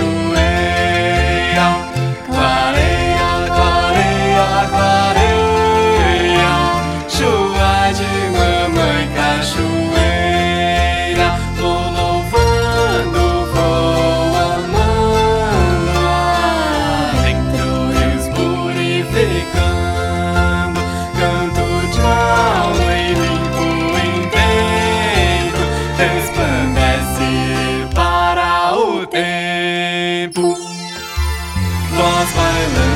you. Was my